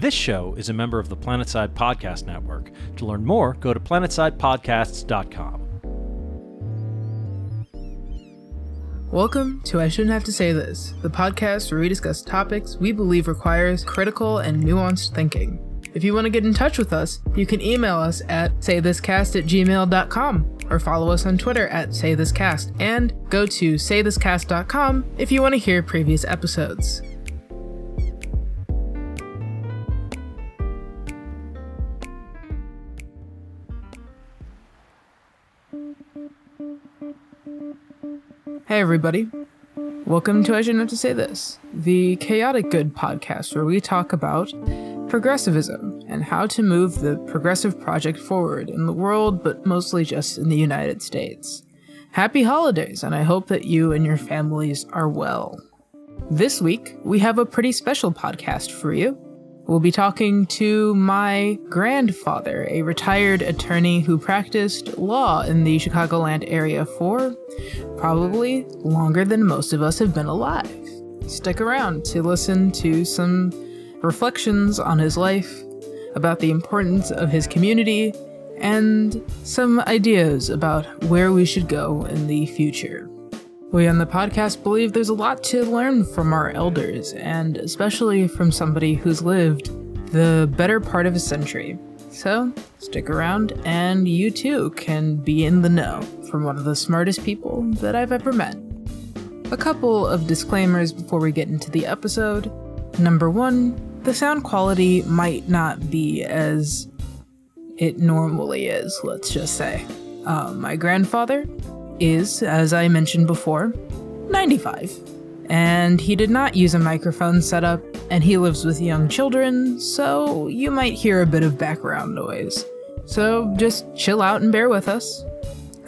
This show is a member of the Planetside Podcast Network. To learn more, go to planetsidepodcasts.com. Welcome to I Shouldn't Have to Say This, the podcast where we discuss topics we believe requires critical and nuanced thinking. If you want to get in touch with us, you can email us at saythiscast at gmail.com or follow us on Twitter at saythiscast and go to saythiscast.com if you want to hear previous episodes. Everybody. Welcome to I Shouldn't Have to Say This, the chaotic good podcast where we talk about progressivism and how to move the progressive project forward in the world, but mostly just in the United States. Happy holidays, and I hope that you and your families are well. This week, we have a pretty special podcast for you. We'll be talking to my grandfather, a retired attorney who practiced law in the Chicagoland area for probably longer than most of us have been alive. Stick around to listen to some reflections on his life, about the importance of his community, and some ideas about where we should go in the future. We on the podcast believe there's a lot to learn from our elders, and especially from somebody who's lived the better part of a century. So, stick around, and you too can be in the know from one of the smartest people that I've ever met. A couple of disclaimers before we get into the episode. Number one, the sound quality might not be as it normally is, let's just say. Um, my grandfather is, as I mentioned before, 95. And he did not use a microphone setup, and he lives with young children, so you might hear a bit of background noise. So just chill out and bear with us.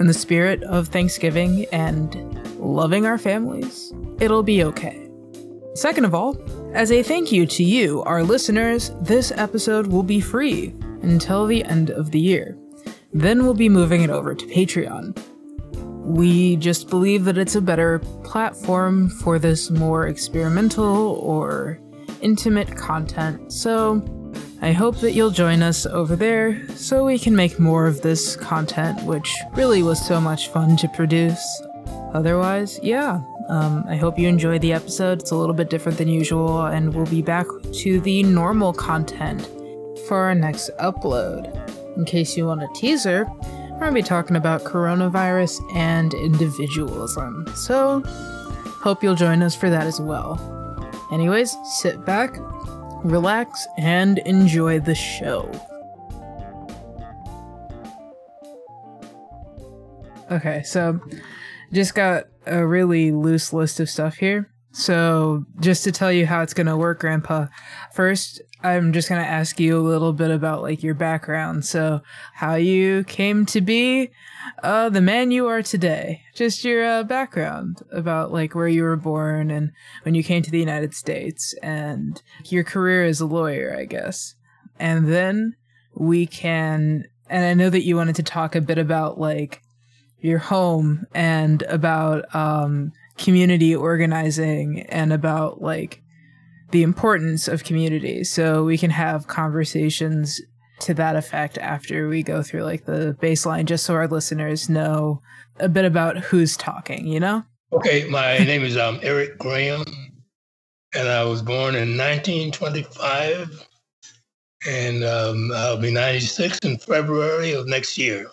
In the spirit of Thanksgiving and loving our families, it'll be okay. Second of all, as a thank you to you, our listeners, this episode will be free until the end of the year. Then we'll be moving it over to Patreon. We just believe that it's a better platform for this more experimental or intimate content, so I hope that you'll join us over there so we can make more of this content, which really was so much fun to produce. Otherwise, yeah, um, I hope you enjoyed the episode. It's a little bit different than usual, and we'll be back to the normal content for our next upload. In case you want a teaser, we're going to be talking about coronavirus and individualism. So, hope you'll join us for that as well. Anyways, sit back, relax, and enjoy the show. Okay, so just got a really loose list of stuff here. So, just to tell you how it's going to work, Grandpa, first, I'm just going to ask you a little bit about like your background. So, how you came to be uh, the man you are today. Just your uh, background about like where you were born and when you came to the United States and your career as a lawyer, I guess. And then we can, and I know that you wanted to talk a bit about like your home and about um, community organizing and about like the importance of community. So we can have conversations to that effect after we go through like the baseline, just so our listeners know a bit about who's talking, you know? Okay, my name is um, Eric Graham, and I was born in 1925, and um, I'll be 96 in February of next year.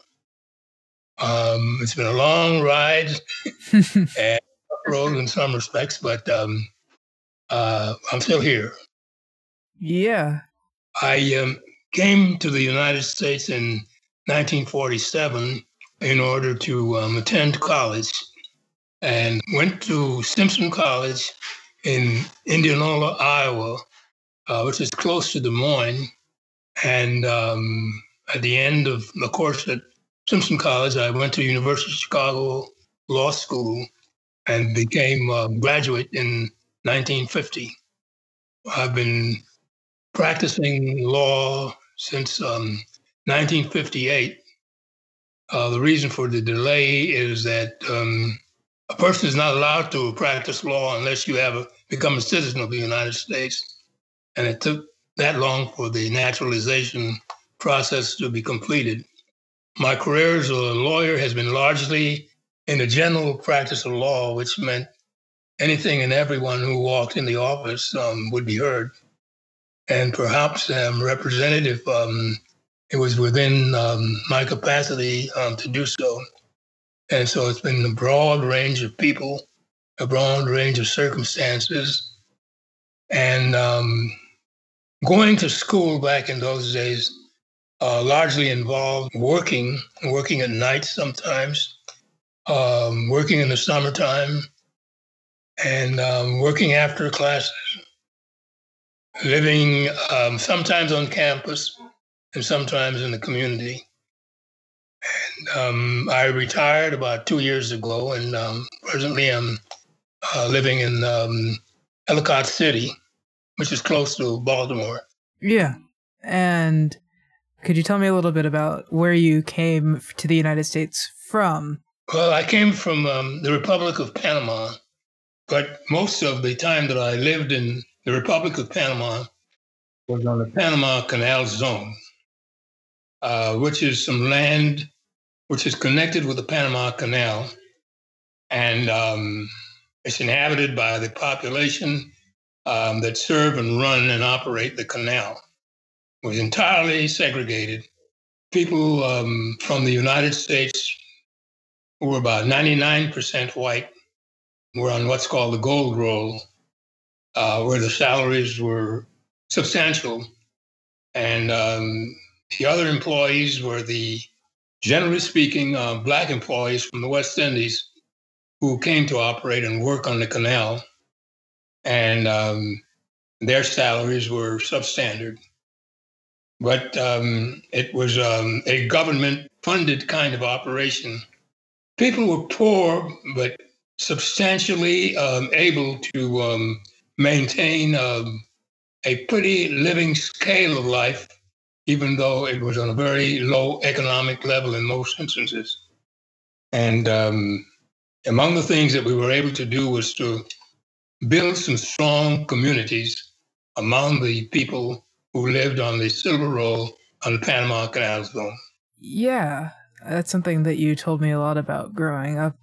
Um, it's been a long ride and road in some respects, but um, uh, I'm still here. Yeah. I um, came to the United States in 1947 in order to um, attend college and went to Simpson College in Indianola, Iowa, uh, which is close to Des Moines. And um, at the end of the course at Simpson College, I went to University of Chicago Law School and became a graduate in 1950. I've been practicing law since um, 1958. Uh, the reason for the delay is that um, a person is not allowed to practice law unless you have a, become a citizen of the United States. And it took that long for the naturalization process to be completed. My career as a lawyer has been largely in the general practice of law, which meant anything and everyone who walked in the office um, would be heard. And perhaps um, representative, um, it was within um, my capacity um, to do so. And so it's been a broad range of people, a broad range of circumstances. And um, going to school back in those days uh, largely involved working, working at night sometimes, working in the summertime, and um, working after classes, living um, sometimes on campus and sometimes in the community. And um, I retired about two years ago, and um, presently I'm uh, living in um, Ellicott City, which is close to Baltimore. Yeah. And could you tell me a little bit about where you came to the United States from? Well, I came from um, the Republic of Panama, but most of the time that I lived in the Republic of Panama was on the Panama Canal Zone, uh, which is some land which is connected with the Panama Canal, and um, it's inhabited by the population um, that serve and run and operate the canal was entirely segregated. People um, from the United States were about 99% white were on what's called the gold roll, uh, where the salaries were substantial. And um, the other employees were the, generally speaking, uh, black employees from the West Indies who came to operate and work on the canal. And um, their salaries were substandard but um, it was um, a government funded kind of operation. People were poor, but substantially um, able to um, maintain um, a pretty living scale of life, even though it was on a very low economic level in most instances. And um, among the things that we were able to do was to build some strong communities among the people who lived on the Silver Roll on the Panama Canal Zone. Yeah, that's something that you told me a lot about growing up.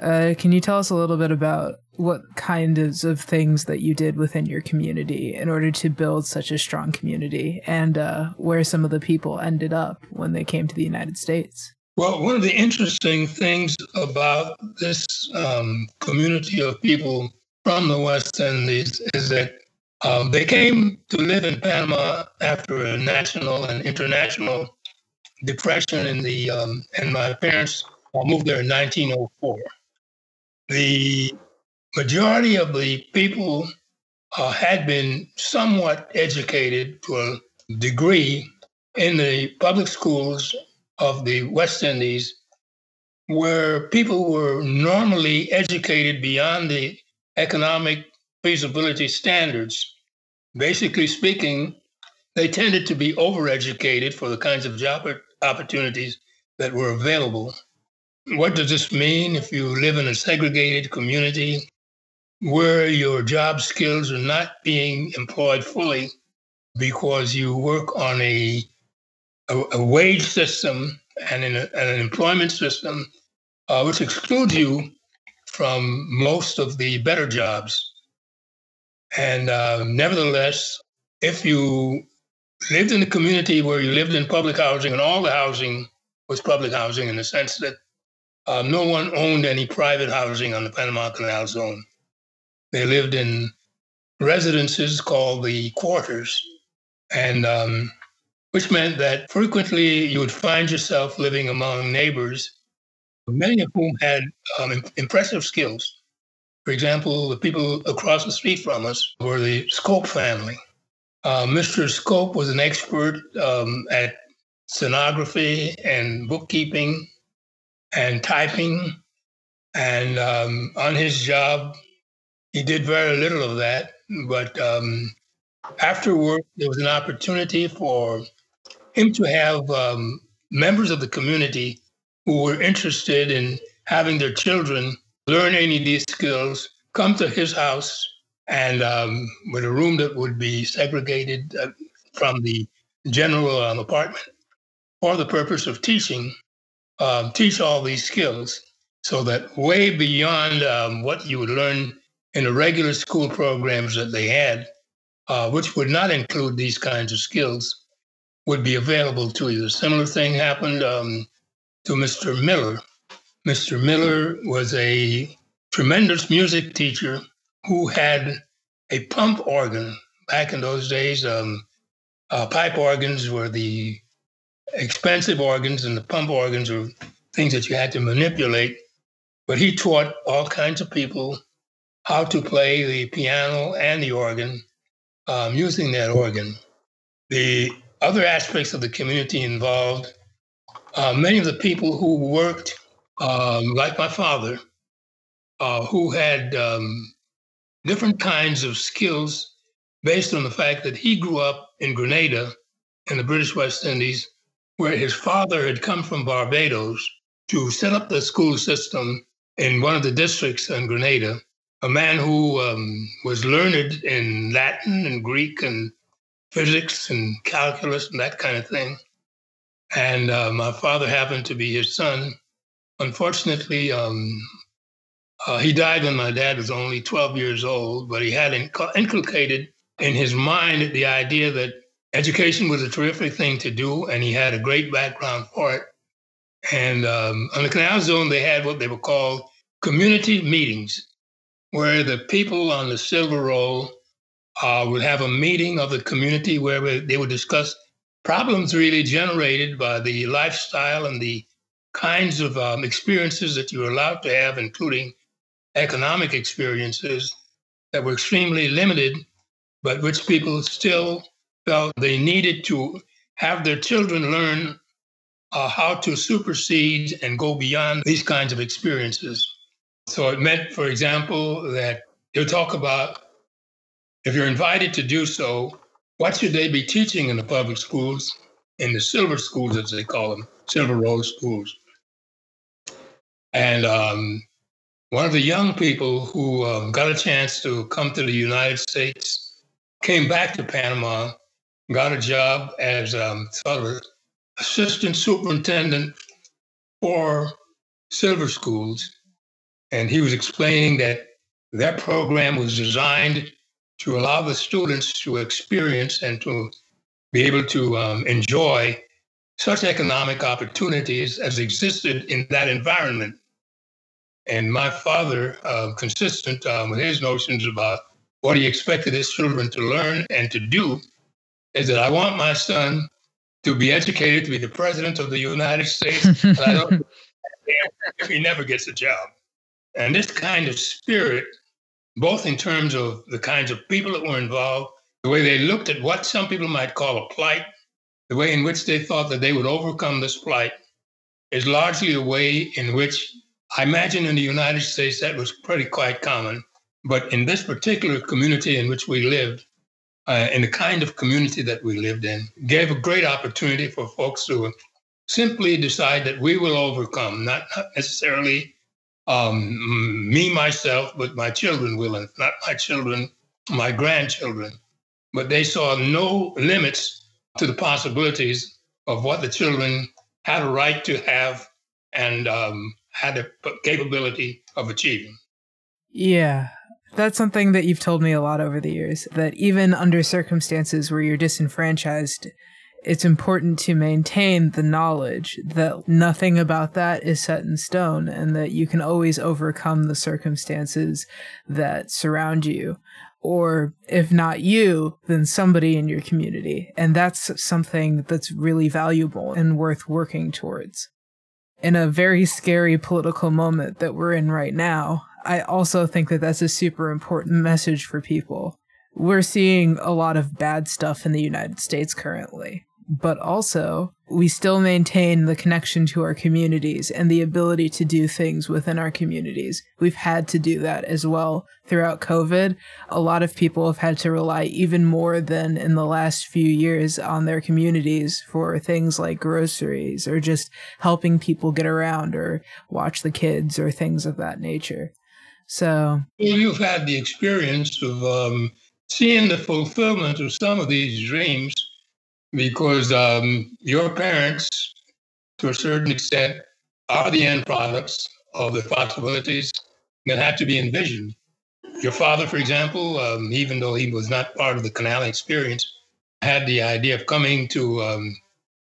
Uh, can you tell us a little bit about what kinds of things that you did within your community in order to build such a strong community and uh, where some of the people ended up when they came to the United States? Well, one of the interesting things about this um, community of people from the West Indies is that um, they came to live in Panama after a national and international depression in the, um, and my parents moved there in 1904. The majority of the people uh, had been somewhat educated to a degree in the public schools of the West Indies, where people were normally educated beyond the economic feasibility standards. Basically speaking, they tended to be overeducated for the kinds of job opportunities that were available. What does this mean if you live in a segregated community where your job skills are not being employed fully because you work on a, a, a wage system and, a, and, an employment system uh, which excludes you from most of the better jobs? And uh, nevertheless, if you lived in a community where you lived in public housing and all the housing was public housing in the sense that um, no one owned any private housing on the Panama Canal Zone. They lived in residences called the quarters, and um, which meant that frequently you would find yourself living among neighbors, many of whom had um, impressive skills. For example, the people across the street from us were the Scope family. Uh, Mr. Scope was an expert um, at stenography and bookkeeping and typing. And um, on his job, he did very little of that. But um, after work, there was an opportunity for him to have um, members of the community who were interested in having their children learn any of these skills, come to his house and um, with a room that would be segregated, uh, from the general um, apartment for the purpose of teaching, um, teach all these skills so that way beyond um, what you would learn in the regular school programs that they had, uh, which would not include these kinds of skills, would be available to you. A similar thing happened um, to Mr. Miller. Mr. Miller was a tremendous music teacher who had a pump organ. Back in those days, um, uh, pipe organs were the expensive organs, and the pump organs were things that you had to manipulate. But he taught all kinds of people how to play the piano and the organ um, using that organ. The other aspects of the community involved uh, many of the people who worked, um, like my father, uh, who had um, different kinds of skills based on the fact that he grew up in Grenada in the British West Indies, where his father had come from Barbados to set up the school system in one of the districts in Grenada. A man who um, was learned in Latin and Greek and physics and calculus and that kind of thing. And uh, my father happened to be his son. Unfortunately, um, uh, he died when my dad was only 12 years old, but he had inculcated in his mind the idea that education was a terrific thing to do, and he had a great background for it. And um, on the Canal Zone, they had what they were called community meetings, where the people on the Silver Roll uh, would have a meeting of the community where they would discuss problems really generated by the lifestyle and the kinds of um, experiences that you were allowed to have, including economic experiences that were extremely limited, but which people still felt they needed to have their children learn uh, how to supersede and go beyond these kinds of experiences. So it meant, for example, that they'll talk about if you're invited to do so, what should they be teaching in the public schools, in the silver schools, as they call them, silver rose schools? And um, one of the young people who um, got a chance to come to the United States came back to Panama, got a job as um, sort of assistant superintendent for silver schools. And he was explaining that that program was designed to allow the students to experience and to be able to um, enjoy such economic opportunities as existed in that environment. And my father, uh, consistent um, with his notions about what he expected his children to learn and to do, is that I want my son to be educated to be the president of the United States. I don't if he never gets a job. And this kind of spirit both in terms of the kinds of people that were involved, the way they looked at what some people might call a plight, the way in which they thought that they would overcome this plight, is largely a way in which I imagine in the United States that was pretty quite common. But in this particular community in which we lived, uh, in the kind of community that we lived in, gave a great opportunity for folks to simply decide that we will overcome, not necessarily um, me myself, but my children will, and not my children, my grandchildren. But they saw no limits to the possibilities of what the children had a right to have and um, had a capability of achieving. Yeah, that's something that you've told me a lot over the years that even under circumstances where you're disenfranchised, it's important to maintain the knowledge that nothing about that is set in stone and that you can always overcome the circumstances that surround you. Or if not you, then somebody in your community. And that's something that's really valuable and worth working towards. In a very scary political moment that we're in right now, I also think that that's a super important message for people. We're seeing a lot of bad stuff in the United States currently but also we still maintain the connection to our communities and the ability to do things within our communities. We've had to do that as well throughout COVID. A lot of people have had to rely even more than in the last few years on their communities for things like groceries or just helping people get around or watch the kids or things of that nature. So, well, you've had the experience of um, seeing the fulfillment of some of these dreams because um, your parents, to a certain extent, are the end products of the possibilities that had to be envisioned. Your father, for example, um, even though he was not part of the canal experience, had the idea of coming to um,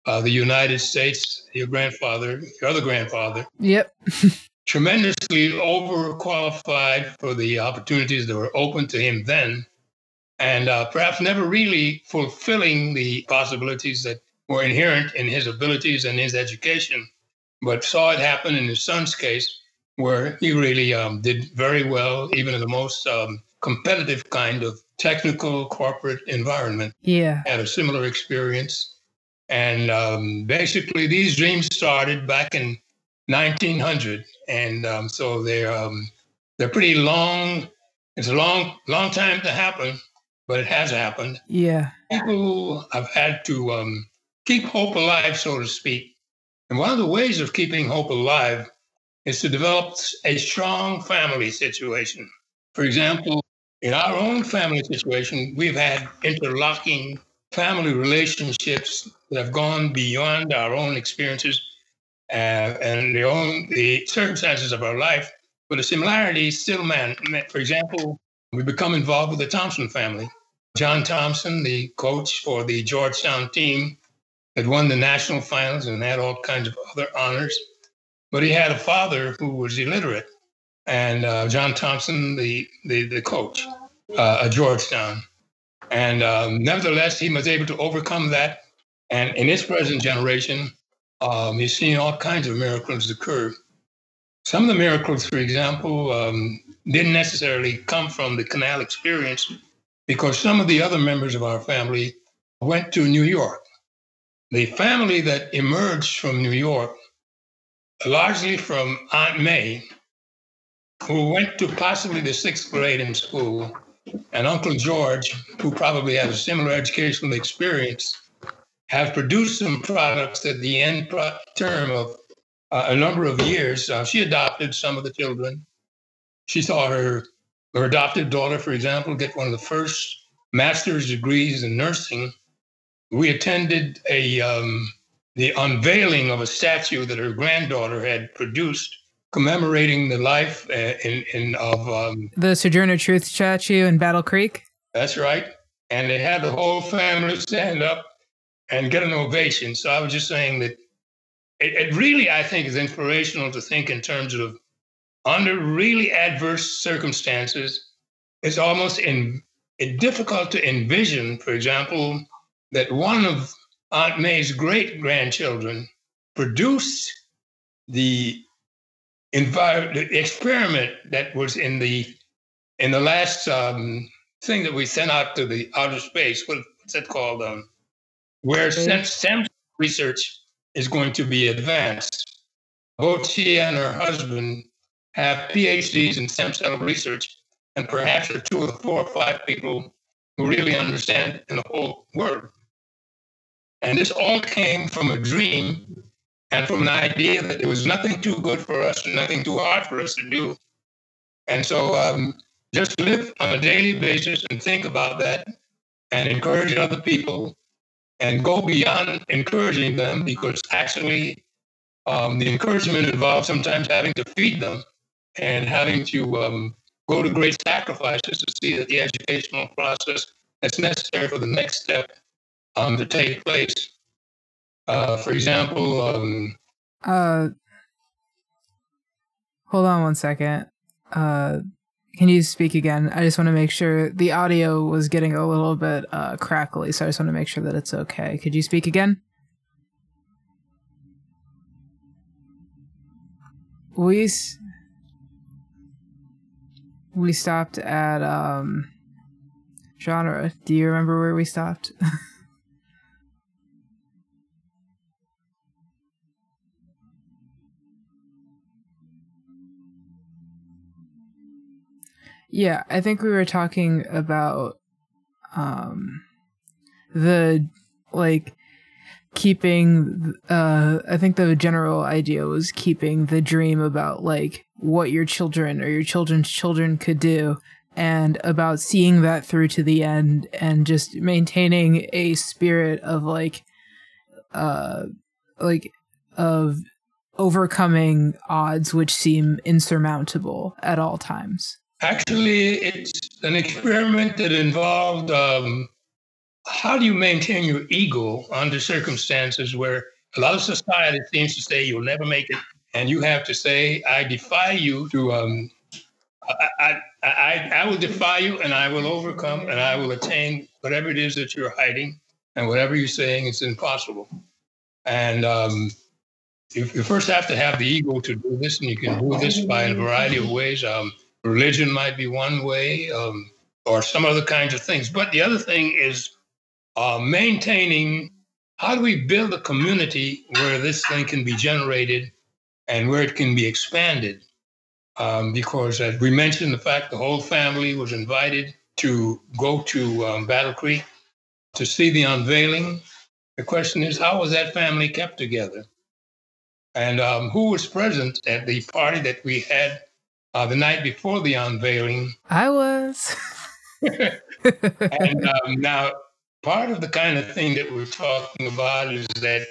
uh, the United States. Your grandfather, your other grandfather, Yep. tremendously overqualified for the opportunities that were open to him then, and uh, perhaps never really fulfilling the possibilities that were inherent in his abilities and his education, but saw it happen in his son's case, where he really um, did very well, even in the most um, competitive kind of technical corporate environment. Yeah. Had a similar experience. And um, basically, these dreams started back in 1900, and um, so they're um, they're pretty long. It's a long long time to happen, but it has happened. Yeah. People have had to um, keep hope alive, so to speak. And one of the ways of keeping hope alive is to develop a strong family situation. For example, in our own family situation, we've had interlocking family relationships that have gone beyond our own experiences and the the circumstances of our life. But the similarities still man. For example, we become involved with the Thompson family. John Thompson, the coach for the Georgetown team, had won the national finals and had all kinds of other honors. But he had a father who was illiterate, and uh, John Thompson, the the, the coach uh, at Georgetown. And um, nevertheless, he was able to overcome that. And in his present generation, um, he's seen all kinds of miracles occur. Some of the miracles, for example, um, didn't necessarily come from the canal experience because some of the other members of our family went to New York. The family that emerged from New York, largely from Aunt May, who went to possibly the sixth grade in school, and Uncle George, who probably had a similar educational experience, have produced some products at the end pro- term of uh, a number of years. Uh, she adopted some of the children. She saw her, her adopted daughter, for example, get one of the first master's degrees in nursing. We attended a um, the unveiling of a statue that her granddaughter had produced commemorating the life uh, in, in of um, The Sojourner Truth statue in Battle Creek. that's right. And they had the whole family stand up and get an ovation. So I was just saying that it, it really, I think, is inspirational to think in terms of under really adverse circumstances. It's almost in, it difficult to envision, for example, that one of Aunt May's great grandchildren produced the envir- the experiment that was in the in the last um, thing that we sent out to the outer space. What, what's that called? Um, where stem, stem research is going to be advanced. Both she and her husband have PhDs in stem cell research, and perhaps are two or four or five people who really understand in the whole world. And this all came from a dream and from an idea that there was nothing too good for us and nothing too hard for us to do. And so um, just live on a daily basis and think about that and encourage other people and go beyond encouraging them because actually um, the encouragement involves sometimes having to feed them and having to um, go to great sacrifices to see that the educational process that's necessary for the next step um, to take place. Uh, for example, um, Uh, hold on one second. Uh, can you speak again? I just want to make sure the audio was getting a little bit uh, crackly, so I just want to make sure that it's okay. Could you speak again? We we stopped at um genre. Do you remember where we stopped? Yeah, I think we were talking about um the like keeping uh I think the general idea was keeping the dream about like what your children or your children's children could do and about seeing that through to the end and just maintaining a spirit of like uh like of overcoming odds which seem insurmountable at all times actually it's an experiment that involved um, how do you maintain your ego under circumstances where a lot of society seems to say you'll never make it and you have to say i defy you to um, I, I, I, I will defy you and I will overcome and I will attain whatever it is that you're hiding and whatever you're saying is impossible. And um, you, you, first have to have the ego to do this, and you can do this by a variety of ways. Um, religion might be one way, um, or some other kinds of things. But the other thing is uh, maintaining how do we build a community where this thing can be generated and where it can be expanded um, because as we mentioned the fact the whole family was invited to go to um, Battle Creek to see the unveiling. The question is, how was that family kept together? And um, who was present at the party that we had uh, the night before the unveiling? I was. and um, now, part of the kind of thing that we're talking about is that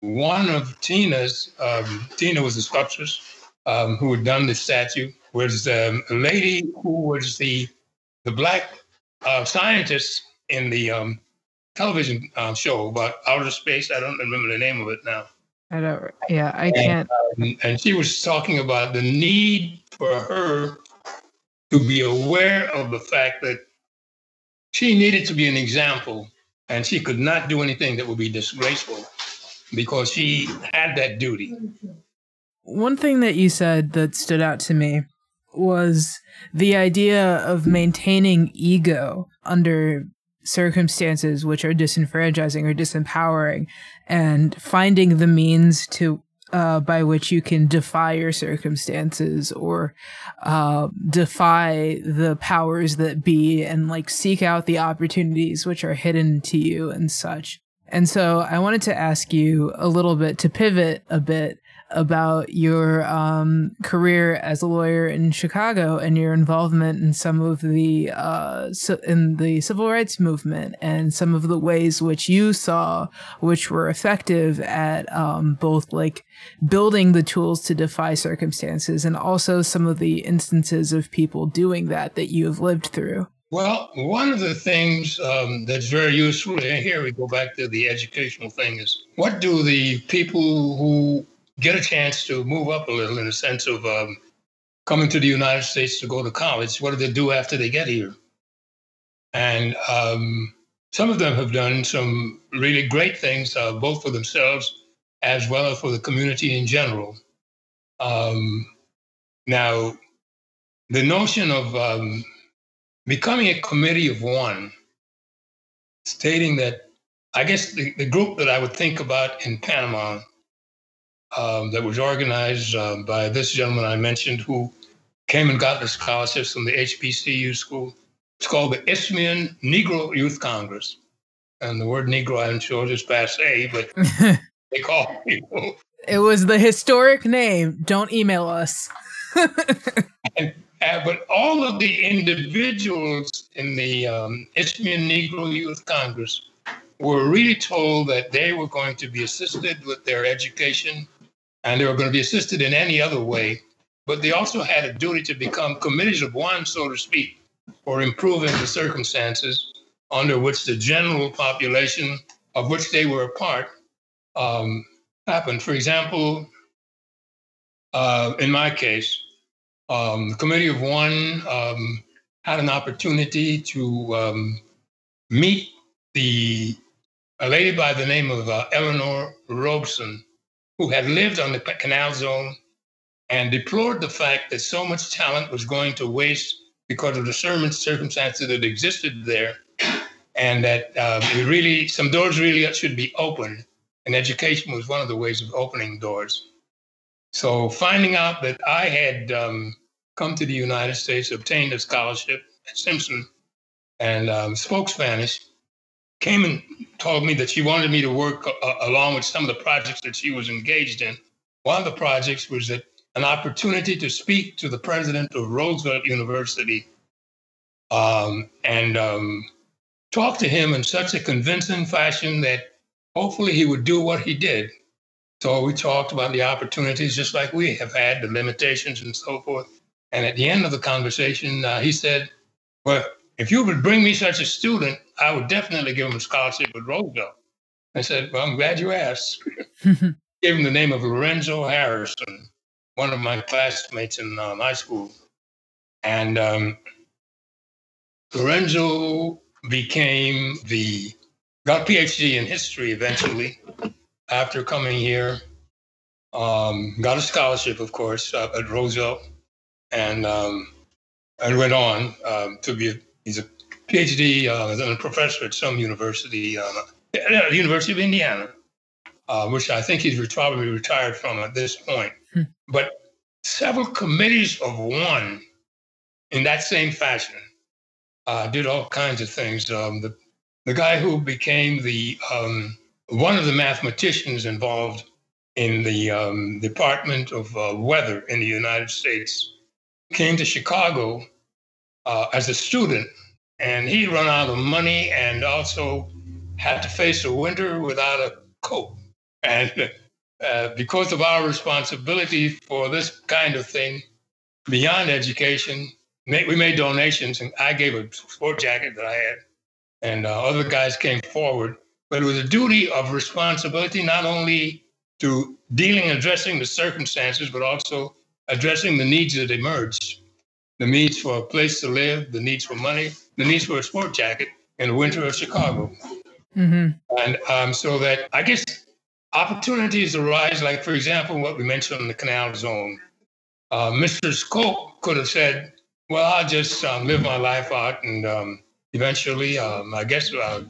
one of Tina's, um, Tina was the sculptress, um, who had done the statue was um, a lady who was the the black uh, scientist in the um, television uh, show about outer space. I don't remember the name of it now. I don't. Yeah, I can't. And, um, and she was talking about the need for her to be aware of the fact that she needed to be an example, and she could not do anything that would be disgraceful because she had that duty. One thing that you said that stood out to me was the idea of maintaining ego under circumstances which are disenfranchising or disempowering and finding the means to uh, by which you can defy your circumstances or uh, defy the powers that be and like seek out the opportunities which are hidden to you and such. And so I wanted to ask you a little bit to pivot a bit about your um, career as a lawyer in Chicago and your involvement in some of the uh, in the civil rights movement and some of the ways which you saw which were effective at um, both like building the tools to defy circumstances and also some of the instances of people doing that that you have lived through. Well, one of the things um, that's very useful, and here we go back to the educational thing, is what do the people who get a chance to move up a little in the sense of um, coming to the United States to go to college. What do they do after they get here? And um, some of them have done some really great things, uh, both for themselves as well as for the community in general. Um, now, the notion of um, becoming a committee of one, stating that I guess the, the group that I would think about in Panama um, that was organized uh, by this gentleman I mentioned who came and got the scholarships from the HBCU school. It's called the Isthmian Negro Youth Congress. And the word Negro, I'm sure, is passe, but they call people. It was the historic name. Don't email us. and, uh, but all of the individuals in the um, Isthmian Negro Youth Congress were really told that they were going to be assisted with their education and they were going to be assisted in any other way. But they also had a duty to become committees of one, so to speak, for improving the circumstances under which the general population of which they were a part um, happened. For example, uh, in my case, um, the committee of one um, had an opportunity to um, meet the a lady by the name of uh, Eleanor Robeson, who had lived on the canal zone and deplored the fact that so much talent was going to waste because of the circumstances that existed there, and that uh, really some doors really should be opened, and education was one of the ways of opening doors. So finding out that I had um, come to the United States, obtained a scholarship at Simpson, and um, spoke Spanish, came and told me that she wanted me to work uh, along with some of the projects that she was engaged in. One of the projects was that an opportunity to speak to the president of Roosevelt University um, and um, talked to him in such a convincing fashion that hopefully he would do what he did. So we talked about the opportunities, just like we have had, the limitations and so forth. And at the end of the conversation, uh, he said, Well, if you would bring me such a student, I would definitely give him a scholarship at Roosevelt. I said, Well, I'm glad you asked. Gave him the name of Lorenzo Harrison, one of my classmates in um, high school. And um, Lorenzo became the, got a PhD in history eventually after coming here. Um, got a scholarship, of course, uh, at Roosevelt, and um, and went on um, to be. He's a PhD uh, and a professor at some university, uh, the University of Indiana, uh, which I think he's probably retired from at this point. Hmm. But several committees of one, in that same fashion, uh, did all kinds of things. Um, the the guy who became the um, one of the mathematicians involved in the um, Department of uh, Weather in the United States came to Chicago uh, as a student, and he run out of money and also had to face a winter without a coat. And uh, because of our responsibility for this kind of thing beyond education, we made donations, and I gave a sport jacket that I had, and uh, other guys came forward. But it was a duty of responsibility not only to dealing and addressing the circumstances, but also addressing the needs that emerged the needs for a place to live, the needs for money, the needs for a sport jacket in the winter of Chicago. Mm-hmm. And um, so that I guess opportunities arise, like, for example, what we mentioned in the canal zone. Uh, Mr. Skolt could have said, well, I'll just um, live my life out and um, eventually, um, I guess, uh,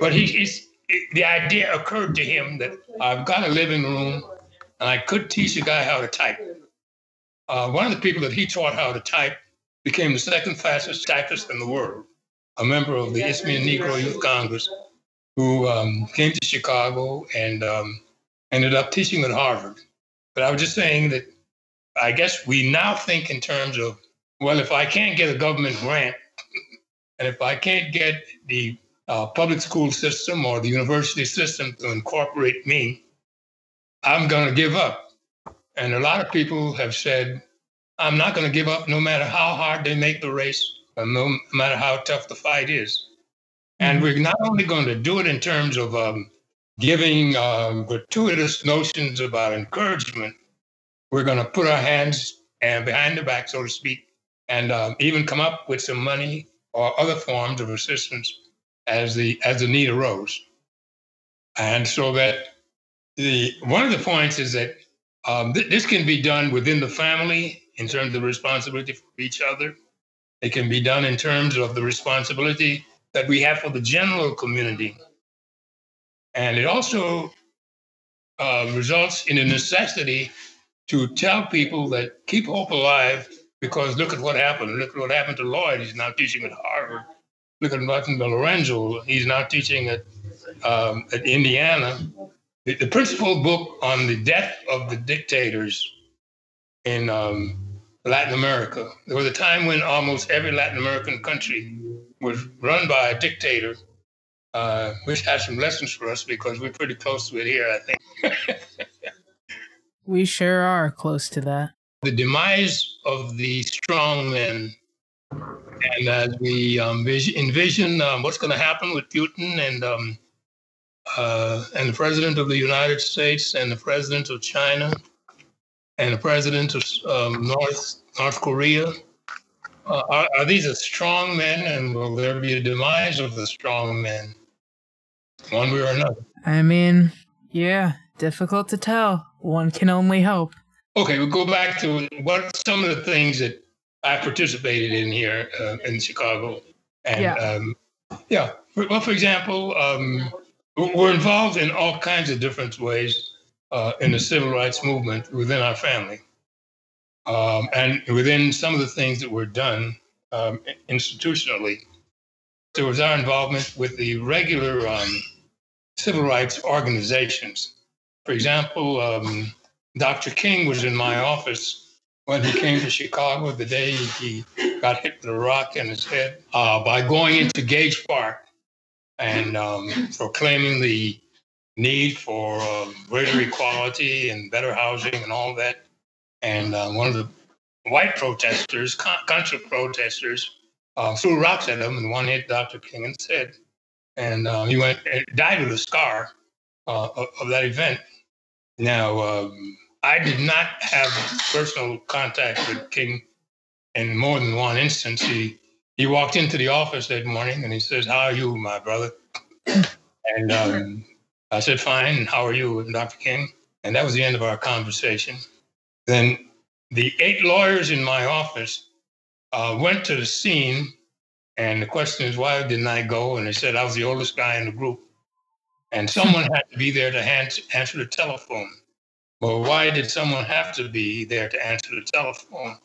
but he, he's, the idea occurred to him that I've got a living room and I could teach a guy how to type. Uh, one of the people that he taught how to type became the second fastest typist in the world, a member of the Isthmian Negro Youth Congress, who um, came to Chicago and um, ended up teaching at Harvard. But I was just saying that I guess we now think in terms of well, if I can't get a government grant, and if I can't get the uh, public school system or the university system to incorporate me, I'm going to give up. And a lot of people have said, I'm not going to give up no matter how hard they make the race, or no matter how tough the fight is. And we're not only going to do it in terms of um, giving um, gratuitous notions about encouragement, we're going to put our hands and behind the back, so to speak, and um, even come up with some money or other forms of assistance as the as the need arose. And so that the one of the points is that um, th- this can be done within the family in terms of responsibility for each other. It can be done in terms of the responsibility that we have for the general community. And it also uh, results in a necessity to tell people that keep hope alive because look at what happened. Look at what happened to Lloyd. He's now teaching at Harvard. Look at happened Lorenzo. He's now teaching at, um, at Indiana. The, the, principal book on the death of the dictators in um, Latin America. There was a time when almost every Latin American country was run by a dictator, uh, which has some lessons for us because we're pretty close to it here, I think. we sure are close to that the demise of the strong men. And as we um, envision um, what's going to happen with Putin and um, uh, and the president of the United States and the president of China and the president of um, North North Korea, uh, are, are, these a strong men, and will there be a demise of the strong men, one way or another? I mean, yeah, difficult to tell. One can only hope. Okay, we'll go back to what some of the things that I participated in here uh, in Chicago. And yeah, um, yeah. well, for example, um, we're involved in all kinds of different ways uh, in the civil rights movement within our family. Um, and within some of the things that were done um, institutionally, there was our involvement with the regular um, civil rights organizations. For example, um, Dr. King was in my office when he came to Chicago the day he got hit with a rock in his head uh, by going into Gage Park and um, proclaiming the need for uh, greater equality and better housing and all that. And uh, one of the white protesters, contra protesters, uh, threw rocks at him, and one hit Dr. King in the head. And he went and died with a scar uh, of, of, that event. Now, um, I did not have personal contact with King in more than one instance. He he walked into the office that morning and he says, "How are you, my brother?" And um, I said, "Fine. How are you, Dr. King?" And that was the end of our conversation. Then the eight lawyers in my office uh, went to the scene, and the question is, why didn't I go? And they said I was the oldest guy in the group, and someone had to be there to answer the telephone. Well, why did someone have to be there to answer the telephone?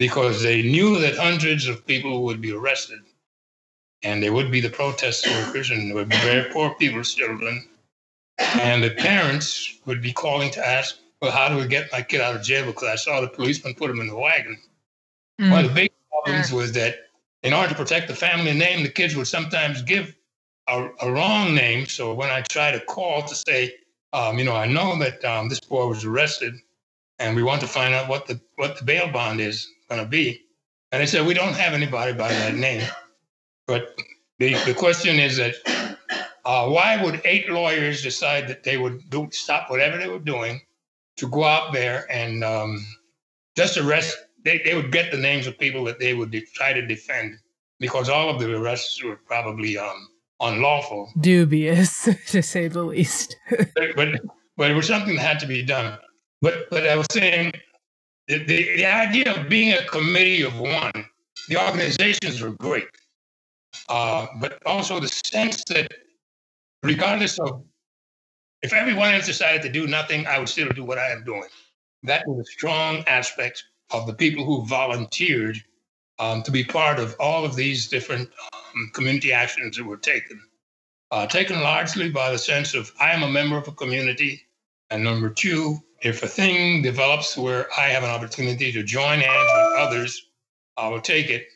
Because they knew that hundreds of people would be arrested, and they would be the protest workers, and there would be very poor people's children, and the parents would be calling to ask, "Well, how do we get my kid out of jail?" Because I saw the policeman put him in the wagon. Mm. One of the big problems was that in order to protect the family name, the kids would sometimes give a, a wrong name. So when I try to call to say, um, you know, I know that um, this boy was arrested, and we want to find out what the what the bail bond is going to be, and they said we don't have anybody by that name. But the the question is that uh, why would eight lawyers decide that they would do, stop whatever they were doing to go out there and um, just arrest they, they would get the names of people that they would de- try to defend because all of the arrests were probably um, unlawful. Dubious, to say the least. but, but, but it was something that had to be done. But but I was saying the, the, the idea of being a committee of one, the organizations were great. Uh, but also the sense that regardless of if everyone else decided to do nothing, I would still do what I am doing. That was a strong aspect of the people who volunteered um, to be part of all of these different um, community actions that were taken. Uh, taken largely by the sense of I am a member of a community. And number two, if a thing develops where I have an opportunity to join hands with others, I will take it.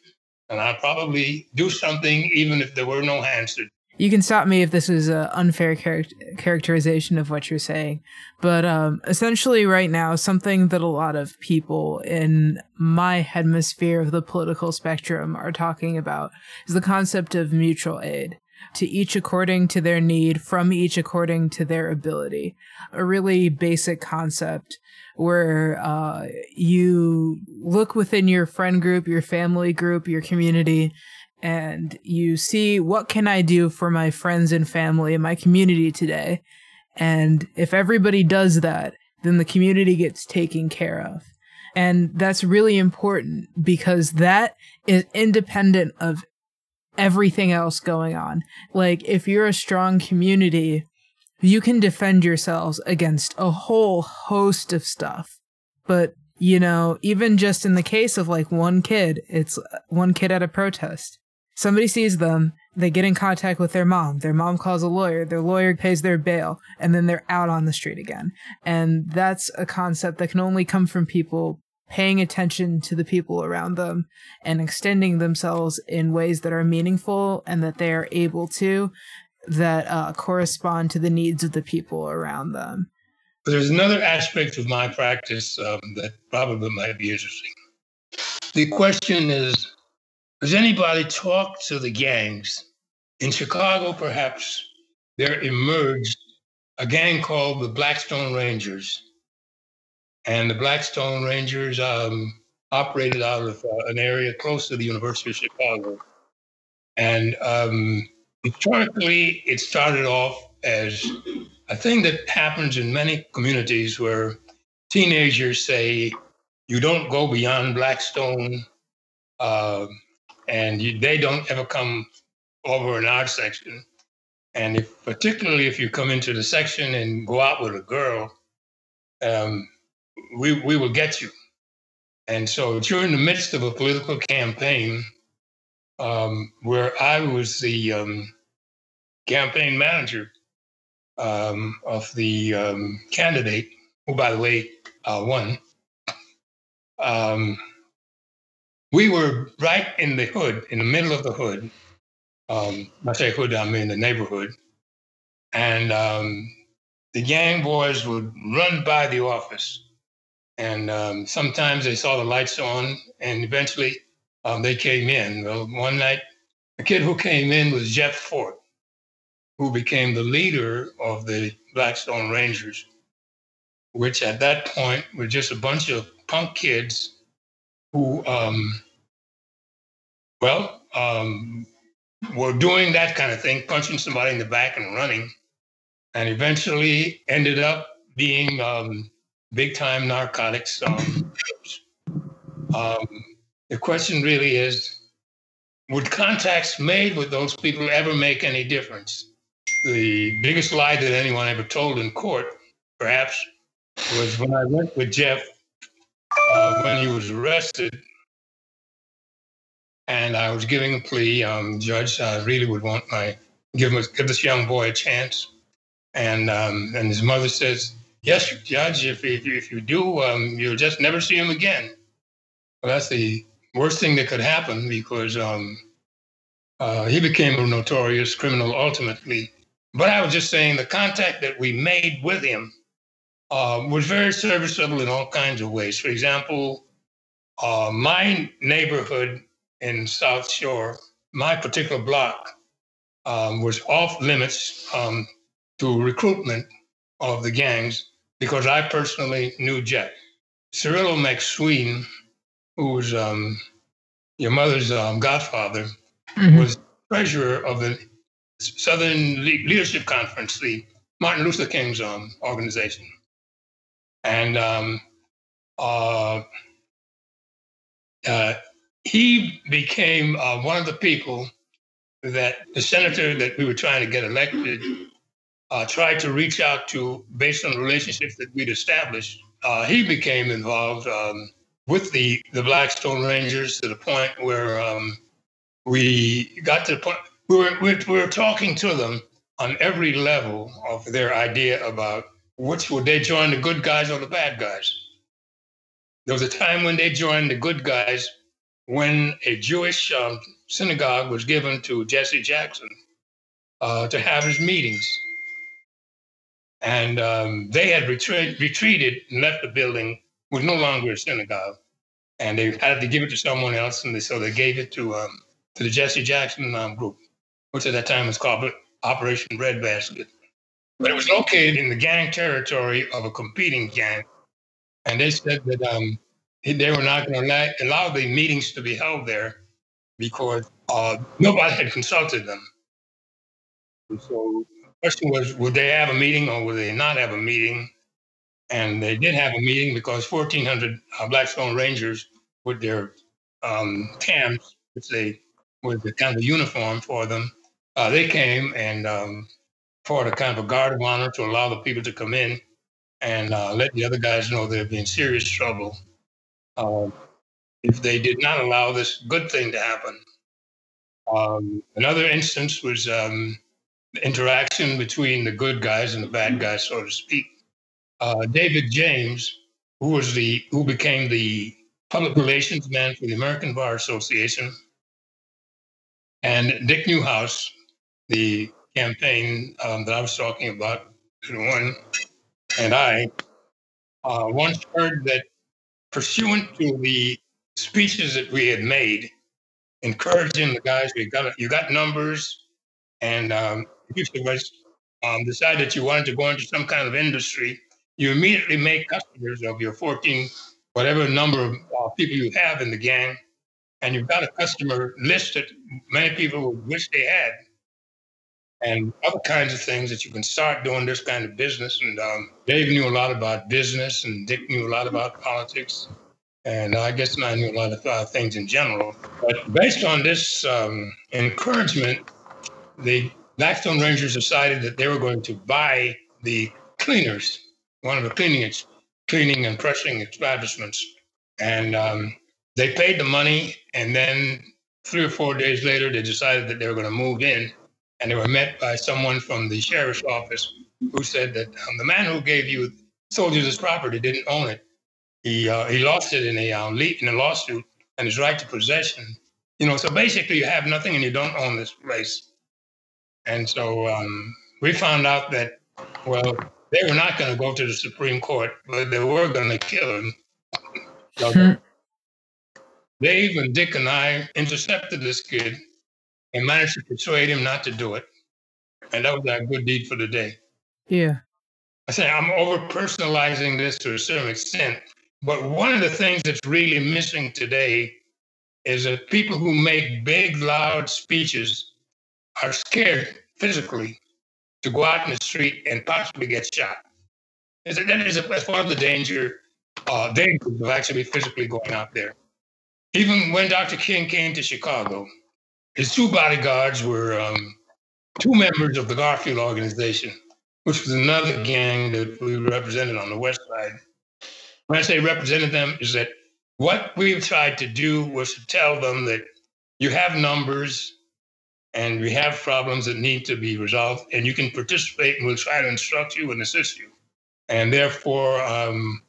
And I'll probably do something even if there were no hands to you can stop me if this is an unfair char- characterization of what you're saying. But um, essentially, right now, something that a lot of people in my hemisphere of the political spectrum are talking about is the concept of mutual aid. To each according to their need, from each according to their ability. A really basic concept where uh, you look within your friend group, your family group, your community, and you see what can I do for my friends and family and my community today. And if everybody does that, then the community gets taken care of. And that's really important because that is independent of everything else going on. Like, if you're a strong community, you can defend yourselves against a whole host of stuff. But, you know, even just in the case of like one kid, it's uh, one kid at a protest. Somebody sees them, they get in contact with their mom. Their mom calls a lawyer, their lawyer pays their bail, and then they're out on the street again. And that's a concept that can only come from people paying attention to the people around them and extending themselves in ways that are meaningful and that they are able to that uh, correspond to the needs of the people around them. There's another aspect of my practice um, that probably might be interesting. The question is has anybody talked to the gangs? In Chicago, perhaps, there emerged a gang called the Blackstone Rangers. And the Blackstone Rangers um, operated out of uh, an area close to the University of Chicago. And um, historically, it started off as a thing that happens in many communities where teenagers say, you don't go beyond Blackstone. Uh, and you, they don't ever come over in our section. And if, particularly if you come into the section and go out with a girl, um, we, we will get you. And so during the midst of a political campaign, um, where I was the um, campaign manager um, of the um, candidate, who, by the way, uh, won, um, we were right in the hood, in the middle of the hood. Um, I say hood, I mean the neighborhood. And the gang boys would run by the office. And um, sometimes they saw the lights on, and eventually um, they came in. Well, one night, the kid who came in was Jeff Fort, who became the leader of the Blackstone Rangers, which at that point were just a bunch of punk kids who, um, well, um, were doing that kind of thing, punching somebody in the back and running, and eventually ended up being um, big time narcotics. Um, um, the question really is would contacts made with those people ever make any difference? The biggest lie that anyone ever told in court, perhaps, was when I went with Jeff uh, when he was arrested and I was giving a plea. Um, judge, I really would want my give him give this young boy a chance. And um, and his mother says, "Yes, judge. If if you, if you do, um, you'll just never see him again." Well, that's the worst thing that could happen because um, uh, he became a notorious criminal ultimately. But I was just saying the contact that we made with him uh, was very serviceable in all kinds of ways. For example, uh, my neighborhood in South Shore, my particular block um, was off limits um, to recruitment of the gangs because I personally knew Jeff. Cirilo McSween, who was um, your mother's um, godfather, mm-hmm. was treasurer of the Southern Le- Leadership Conference, the Martin Luther King's um, organization. And um, uh, uh, he became uh, one of the people that the senator that we were trying to get elected uh, tried to reach out to based on the relationships that we'd established. Uh, he became involved um, with the, the Blackstone Rangers to the point where um, we got to the point we were, we were talking to them on every level of their idea about which would they join the good guys or the bad guys. There was a time when they joined the good guys when a Jewish um, synagogue was given to Jesse Jackson uh, to have his meetings. And um, they had retreat, retreated and left the building, was no longer a synagogue. And they had to give it to someone else. And they, so they gave it to, um, to the Jesse Jackson um, group, which at that time was called Operation Breadbasket. But it was located in the gang territory of a competing gang. And they said that um, they were not going to allow the meetings to be held there because uh, nobody had consulted them. So question was, would they have a meeting or would they not have a meeting? And they did have a meeting because 1,400 uh, Blackstone Rangers with their um, TAMs, which they was the kind of uniform for them, uh, they came and um, a kind of a guard of honor to allow the people to come in and uh, let the other guys know they'd be in serious trouble um, if they did not allow this good thing to happen. Um, another instance was um, interaction between the good guys and the bad guys, so to speak. Uh, David James, who was the who became the public relations man for the American Bar Association, and Dick Newhouse, the campaign um, that I was talking about, one, and I uh, once heard that pursuant to the speeches that we had made, encouraging the guys, you got you got numbers, and um, was um, decide that you wanted to go into some kind of industry, you immediately make customers of your 14, whatever number of uh, people you have in the gang, and you've got a customer list that many people wish they had, and other kinds of things that you can start doing this kind of business. And um, Dave knew a lot about business, and Dick knew a lot about politics. And I guess I knew a lot of uh, things in general. But based on this um, encouragement, the Blackstone Rangers decided that they were going to buy the cleaners, one of the cleaning, cleaning and pressing establishments. And um, they paid the money. And then three or four days later, they decided that they were going to move in and they were met by someone from the sheriff's office who said that um, the man who gave you sold you this property didn't own it. He uh, he lost it in a uh, in a lawsuit and his right to possession. You know, so basically you have nothing and you don't own this place. And so um, we found out that, well, they were not going to go to the Supreme Court, but they were going to kill him. So Hmm. Dave and Dick and I intercepted this kid and managed to persuade him not to do it. And that was our good deed for the day. Yeah. I say I'm over personalizing this to a certain extent, but one of the things that's really missing today is that people who make big, loud speeches are scared physically to go out in the street and possibly get shot. That is that's part of the danger, uh, danger of actually physically going out there. Even when Dr. King came to Chicago, his two bodyguards were um, two members of the Garfield organization which was another gang that we represented on the west side. When I say represented them, is that what we've tried to do was to tell them that you have numbers and we have problems that need to be resolved, and you can participate, and we'll try to instruct you and assist you. And therefore, um,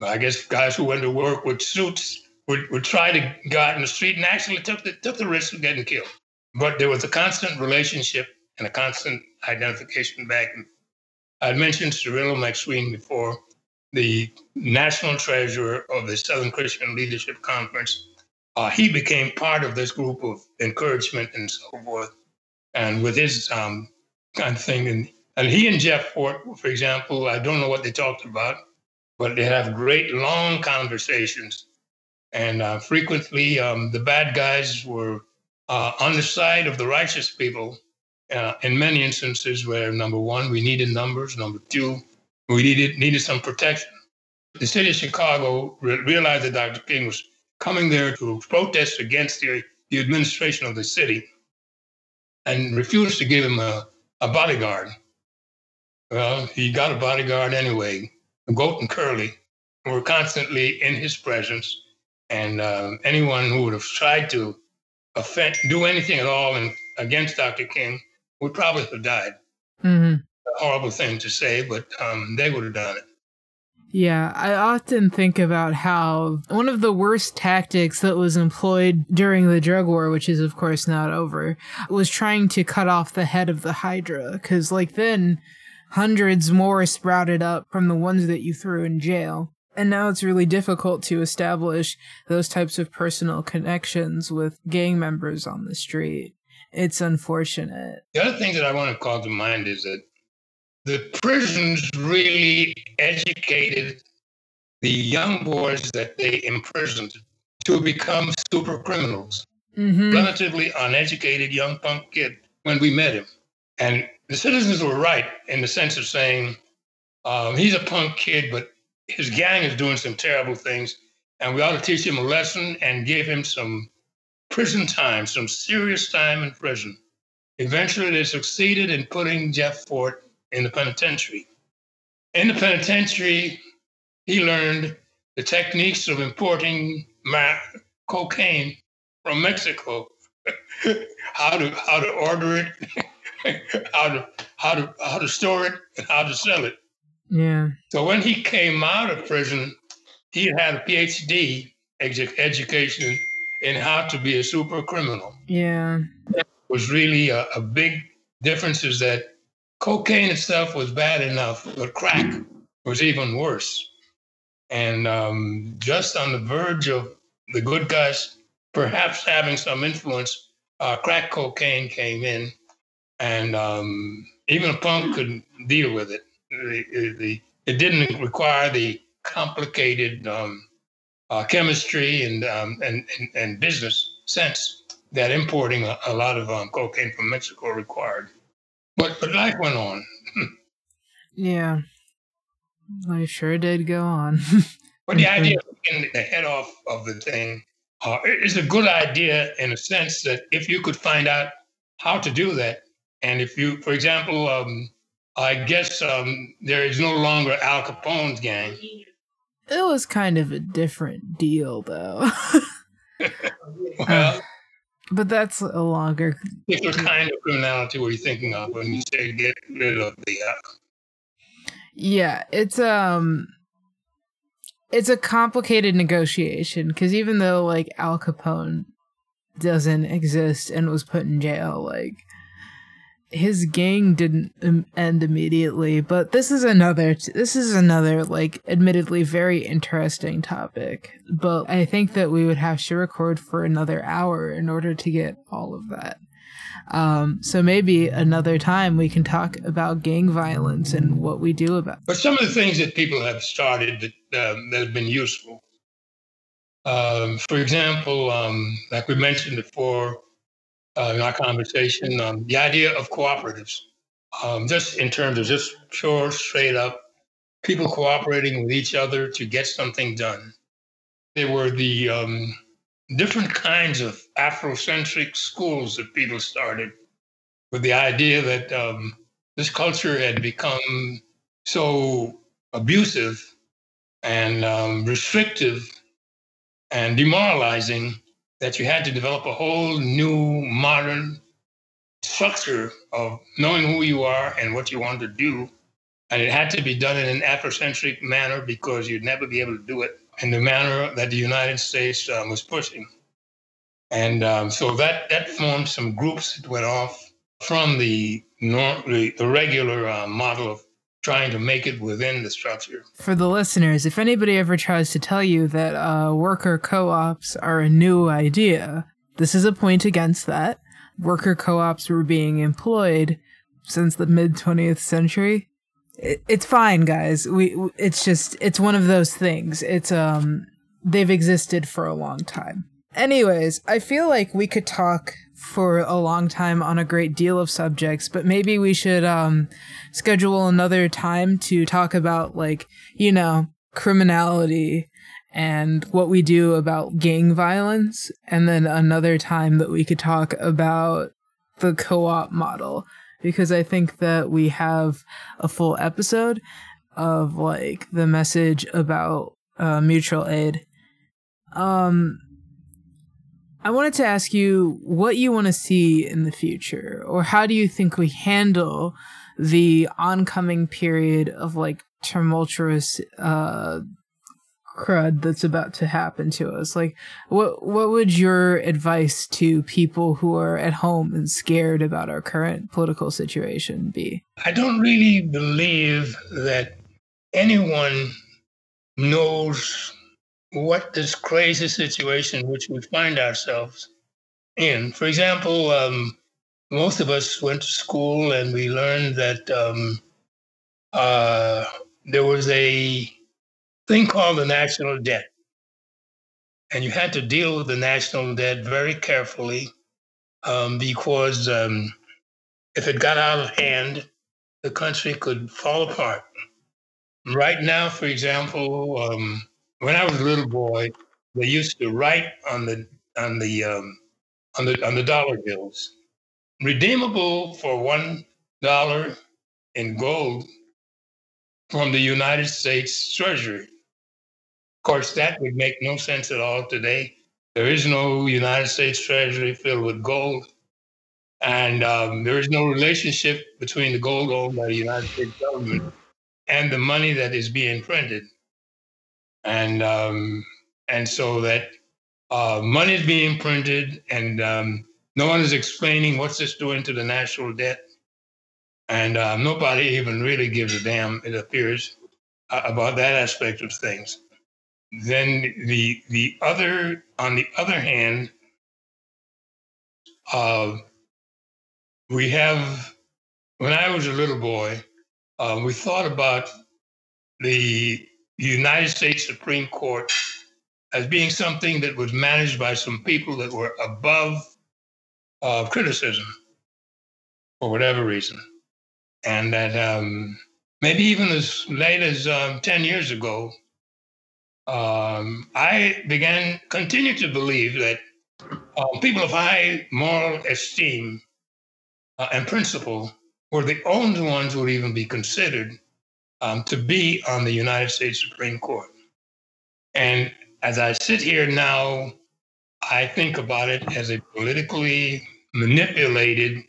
I guess guys who went to work with suits would, would try to go out in the street and actually took the, took the risk of getting killed. But there was a constant relationship and a constant identification back I'd mentioned Cirilo McSween before, the national treasurer of the Southern Christian Leadership Conference. Uh, he became part of this group of encouragement and so forth, and with his um, kind of thing. And, and he and Jeff Fort, for example, I don't know what they talked about, but they have great long conversations. And uh, frequently, um, the bad guys were uh, on the side of the righteous people uh, in many instances where number one, we needed numbers, number two, we needed needed some protection. The city of Chicago re- realized that Dr. King was coming there to protest against the, the administration of the city and refused to give him a, a bodyguard. Well, he got a bodyguard anyway. Goat and Curly were constantly in his presence, and um, anyone who would have tried to offend, do anything at all in, against Dr. King would probably have died. hmm A horrible thing to say, but um, they would have done it. Yeah, I often think about how one of the worst tactics that was employed during the drug war, which is of course not over, was trying to cut off the head of the Hydra. Because, like, then hundreds more sprouted up from the ones that you threw in jail. And now it's really difficult to establish those types of personal connections with gang members on the street. It's unfortunate. The other thing that I want to call to mind is that the prisons really educated the young boys that they imprisoned to become super criminals. hmm Relatively uneducated young punk kid when we met him. And the citizens were right in the sense of saying, um, he's a punk kid, but his gang is doing some terrible things, and we ought to teach him a lesson and give him some prison time, some serious time in prison. Eventually, they succeeded in putting Jeff Fort in the penitentiary. In the penitentiary, he learned the techniques of importing ma- cocaine from Mexico, how to how to order it, how to how to how to store it, and how to sell it. Yeah. So when he came out of prison, he had a PhD edu- education in how to be a super criminal. Yeah. Was really a, a big difference is that cocaine itself was bad enough, but crack was even worse. And um, just on the verge of the good guys perhaps having some influence, uh, crack cocaine came in, and um, even a punk could deal with it. The, the, it didn't require the complicated um, uh, chemistry and, um, and, and and business sense that importing a, a lot of um, cocaine from Mexico required. But but life went on. Yeah. I sure did go on. But the idea of getting the head off of the thing uh, is a good idea in a sense that if you could find out how to do that, and if you, for example, um, I guess um, there is no longer Al Capone's gang. it was kind of a different deal, though. Well, but that's a longer. what kind of criminality were you thinking of when you say get rid of the? Uh, Yeah, it's um. it's a complicated negotiation because even though like Al Capone doesn't exist and was put in jail, like his gang didn't um, end immediately. But this is another this is another like admittedly very interesting topic. But I think that we would have to record for another hour in order to get all of that. Um, so maybe another time we can talk about gang violence and what we do about. But some of the things that people have started that um, that have been useful. Um, for example, um, like we mentioned before uh, in our conversation, um, the idea of cooperatives, um, just in terms of just pure, straight up people cooperating with each other to get something done. There were the different kinds of Afrocentric schools that people started with the idea that um, this culture had become so abusive and um, restrictive and demoralizing that you had to develop a whole new modern structure of knowing who you are and what you want to do. And it had to be done in an Afrocentric manner because you'd never be able to do it in the manner that the United States um, was pushing. And um, so that, that formed some groups that went off from the, the, the regular uh, model of trying to make it within the structure. For the listeners, if anybody ever tries to tell you that uh, worker co ops are a new idea, this is a point against that. Worker co ops were being employed since the mid 20th century it, it's fine, guys. We it's just it's one of those things. It's um they've existed for a long time. Anyways, I feel like we could talk for a long time on a great deal of subjects, but maybe we should um schedule another time to talk about like, you know, criminality and what we do about gang violence and then another time that we could talk about the co-op model because I think that we have a full episode of like the message about uh, mutual aid. Um, I wanted to ask you what you want to see in the future, or how do you think we handle the oncoming period of like tumultuous uh, crud that's about to happen to us. Like, what what would your advice to people who are at home and scared about our current political situation be? I don't really believe that anyone knows what this crazy situation which we find ourselves in. For example, um, most of us went to school and we learned that um, uh, there was a thing called the national debt. And you had to deal with the national debt very carefully um, because um, if it got out of hand, the country could fall apart. Right now, for example, um, when I was a little boy, they used to write on the on the um, on the on the dollar bills, redeemable for one dollar in gold from the United States Treasury Of course, that would make no sense at all today. There is no United States Treasury filled with gold, and um, there is no relationship between the gold owned by the United States government and the money that is being printed. And um, and so that uh, money is being printed, and um, no one is explaining what's this doing to the national debt, and uh, nobody even really gives a damn. It appears uh, about that aspect of things. Then the the other on the other hand, uh, we have when I was a little boy, uh, we thought about the United States Supreme Court as being something that was managed by some people that were above uh, criticism for whatever reason. And that um, maybe even as late as um, 10 years ago, um, I began, continue to believe that uh, people of high moral esteem uh, and principle were the only ones who would even be considered um, to be on the United States Supreme Court. And as I sit here now, I think about it as a politically manipulated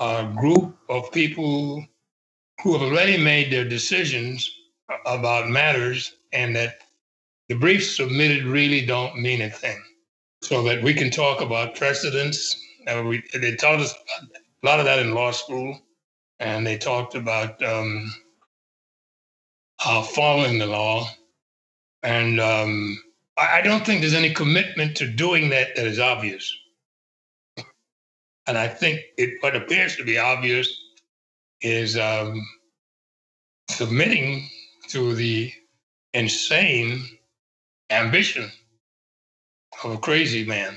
uh, group of people who have already made their decisions about matters and that the briefs submitted really don't mean a thing. So that we can talk about precedents. We, they taught us a lot of that in law school, and they talked about um, uh, following the law. And um, I, I don't think there's any commitment to doing that that is obvious. And I think it, what appears to be obvious is um, submitting to the insane ambition of a crazy man.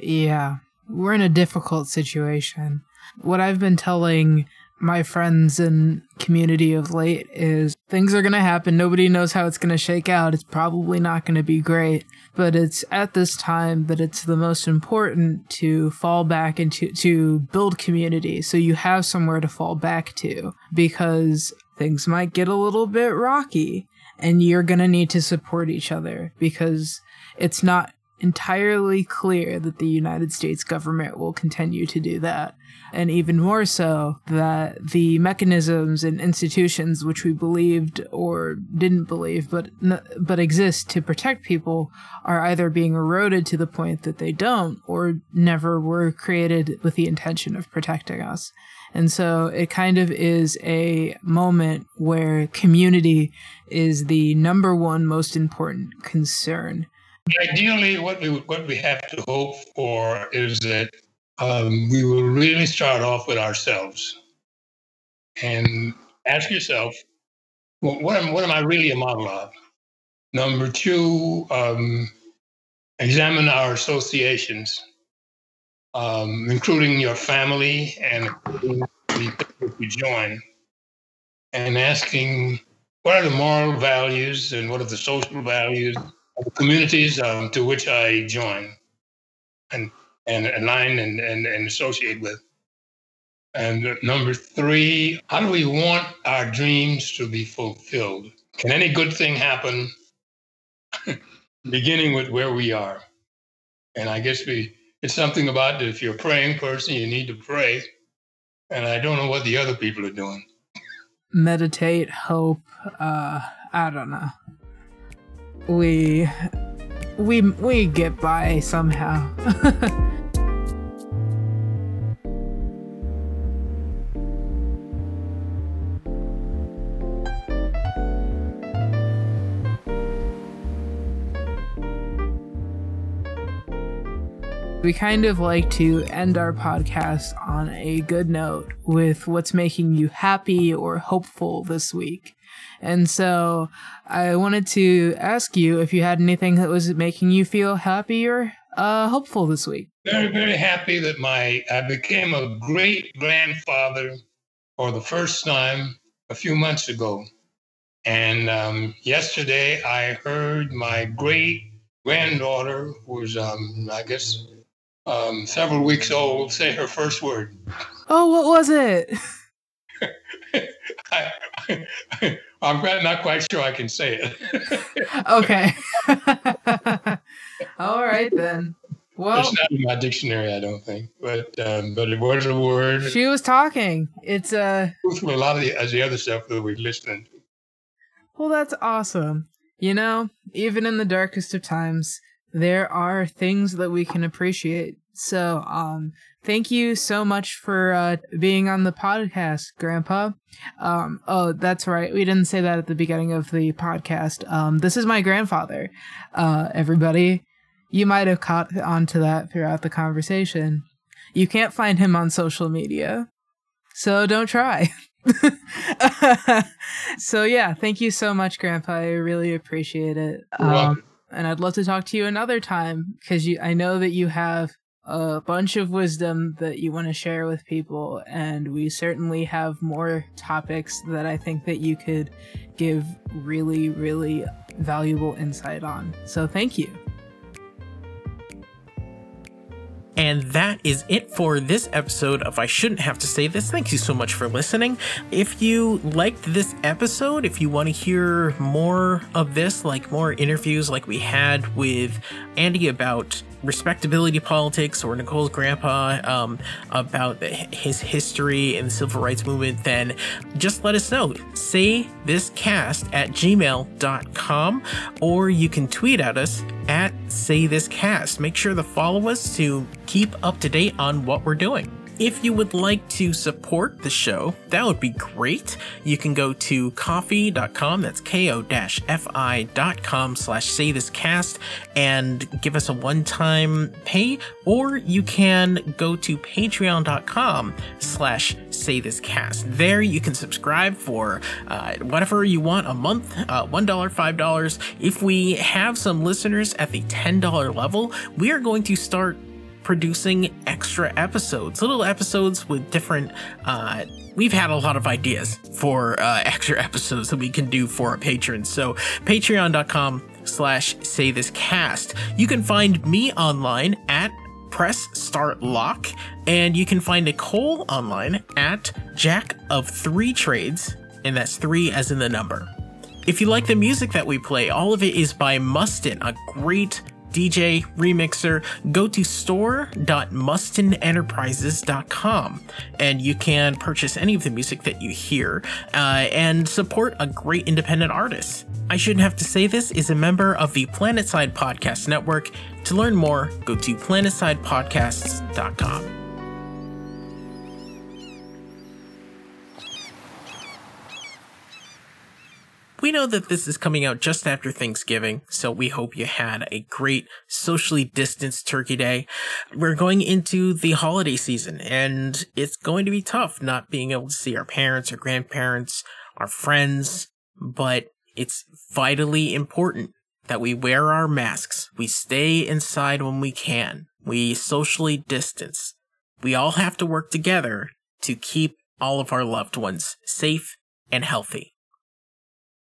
Yeah, we're in a difficult situation. What I've been telling my friends and community of late is things are going to happen. Nobody knows how it's going to shake out. It's probably not going to be great, but it's at this time that it's the most important to fall back into to build community so you have somewhere to fall back to because things might get a little bit rocky and you're going to need to support each other because it's not entirely clear that the United States government will continue to do that. And even more so, that the mechanisms and institutions which we believed or didn't believe, but but exist to protect people, are either being eroded to the point that they don't, or never were created with the intention of protecting us. And so it kind of is a moment where community is the number one most important concern Ideally, what we what we have to hope for is that um, we will really start off with ourselves and ask yourself, well, what am what am I really a model of? Number two, um, examine our associations, um, including your family and the people you join, and asking what are the moral values and what are the social values of the communities um, to which I join and and align and, and, and associate with. And number three, how do we want our dreams to be fulfilled? Can any good thing happen beginning with where we are? And I guess we it's something about if you're a praying person, you need to pray. And I don't know what the other people are doing. Meditate, hope, uh, I don't know we we we get by somehow. We kind of like to end our podcast on a good note with what's making you happy or hopeful this week. And so I wanted to ask you if you had anything that was making you feel happy or uh, hopeful this week. Very, very happy that my I became a great grandfather for the first time a few months ago. And um, yesterday I heard my great granddaughter, who was, um, I guess, um, several weeks old, say her first word. Oh, what was it? I, am not quite sure I can say it. okay. All right then. Well, it's not in my dictionary, I don't think, but um, but it was a word. She was talking. It's a. uh, a lot of the, as the other stuff that we've listened. Well, that's awesome. You know, even in the darkest of times, there are things that we can appreciate. So, um, thank you so much for uh, being on the podcast, Grandpa. Um, oh, that's right. We didn't say that at the beginning of the podcast. Um, this is my grandfather. Uh, everybody, you might have caught on to that throughout the conversation. You can't find him on social media, so don't try. so yeah, thank you so much, Grandpa. I really appreciate it. Um, and I'd love to talk to you another time because I know that you have a bunch of wisdom that you want to share with people and we certainly have more topics that I think that you could give really really valuable insight on. So thank you. And that is it for this episode of I Shouldn't Have to Say This. Thank you so much for listening. If you liked this episode, if you want to hear more of this, like more interviews like we had with Andy about respectability politics or Nicole's grandpa um, about his history in the civil rights movement, then just let us know. Say this cast at gmail.com or you can tweet at us at say this cast. Make sure to follow us to keep up to date on what we're doing. If you would like to support the show, that would be great. You can go to ko-fi.com, that's ko-fi.com slash say this cast and give us a one-time pay, or you can go to patreon.com slash say this cast. There you can subscribe for uh, whatever you want a month, uh, $1, $5. If we have some listeners at the $10 level, we are going to start producing extra episodes, little episodes with different. Uh, we've had a lot of ideas for uh, extra episodes that we can do for our patrons. So patreon.com slash say this cast. You can find me online at press start lock and you can find Nicole online at jack of three trades and that's three as in the number. If you like the music that we play, all of it is by Mustin, a great DJ, remixer, go to store.mustinenterprises.com and you can purchase any of the music that you hear uh, and support a great independent artist. I shouldn't have to say this is a member of the Planetside Podcast Network. To learn more, go to planetsidepodcasts.com. We know that this is coming out just after Thanksgiving, so we hope you had a great socially distanced Turkey Day. We're going into the holiday season, and it's going to be tough not being able to see our parents, our grandparents, our friends, but it's vitally important that we wear our masks. We stay inside when we can. We socially distance. We all have to work together to keep all of our loved ones safe and healthy.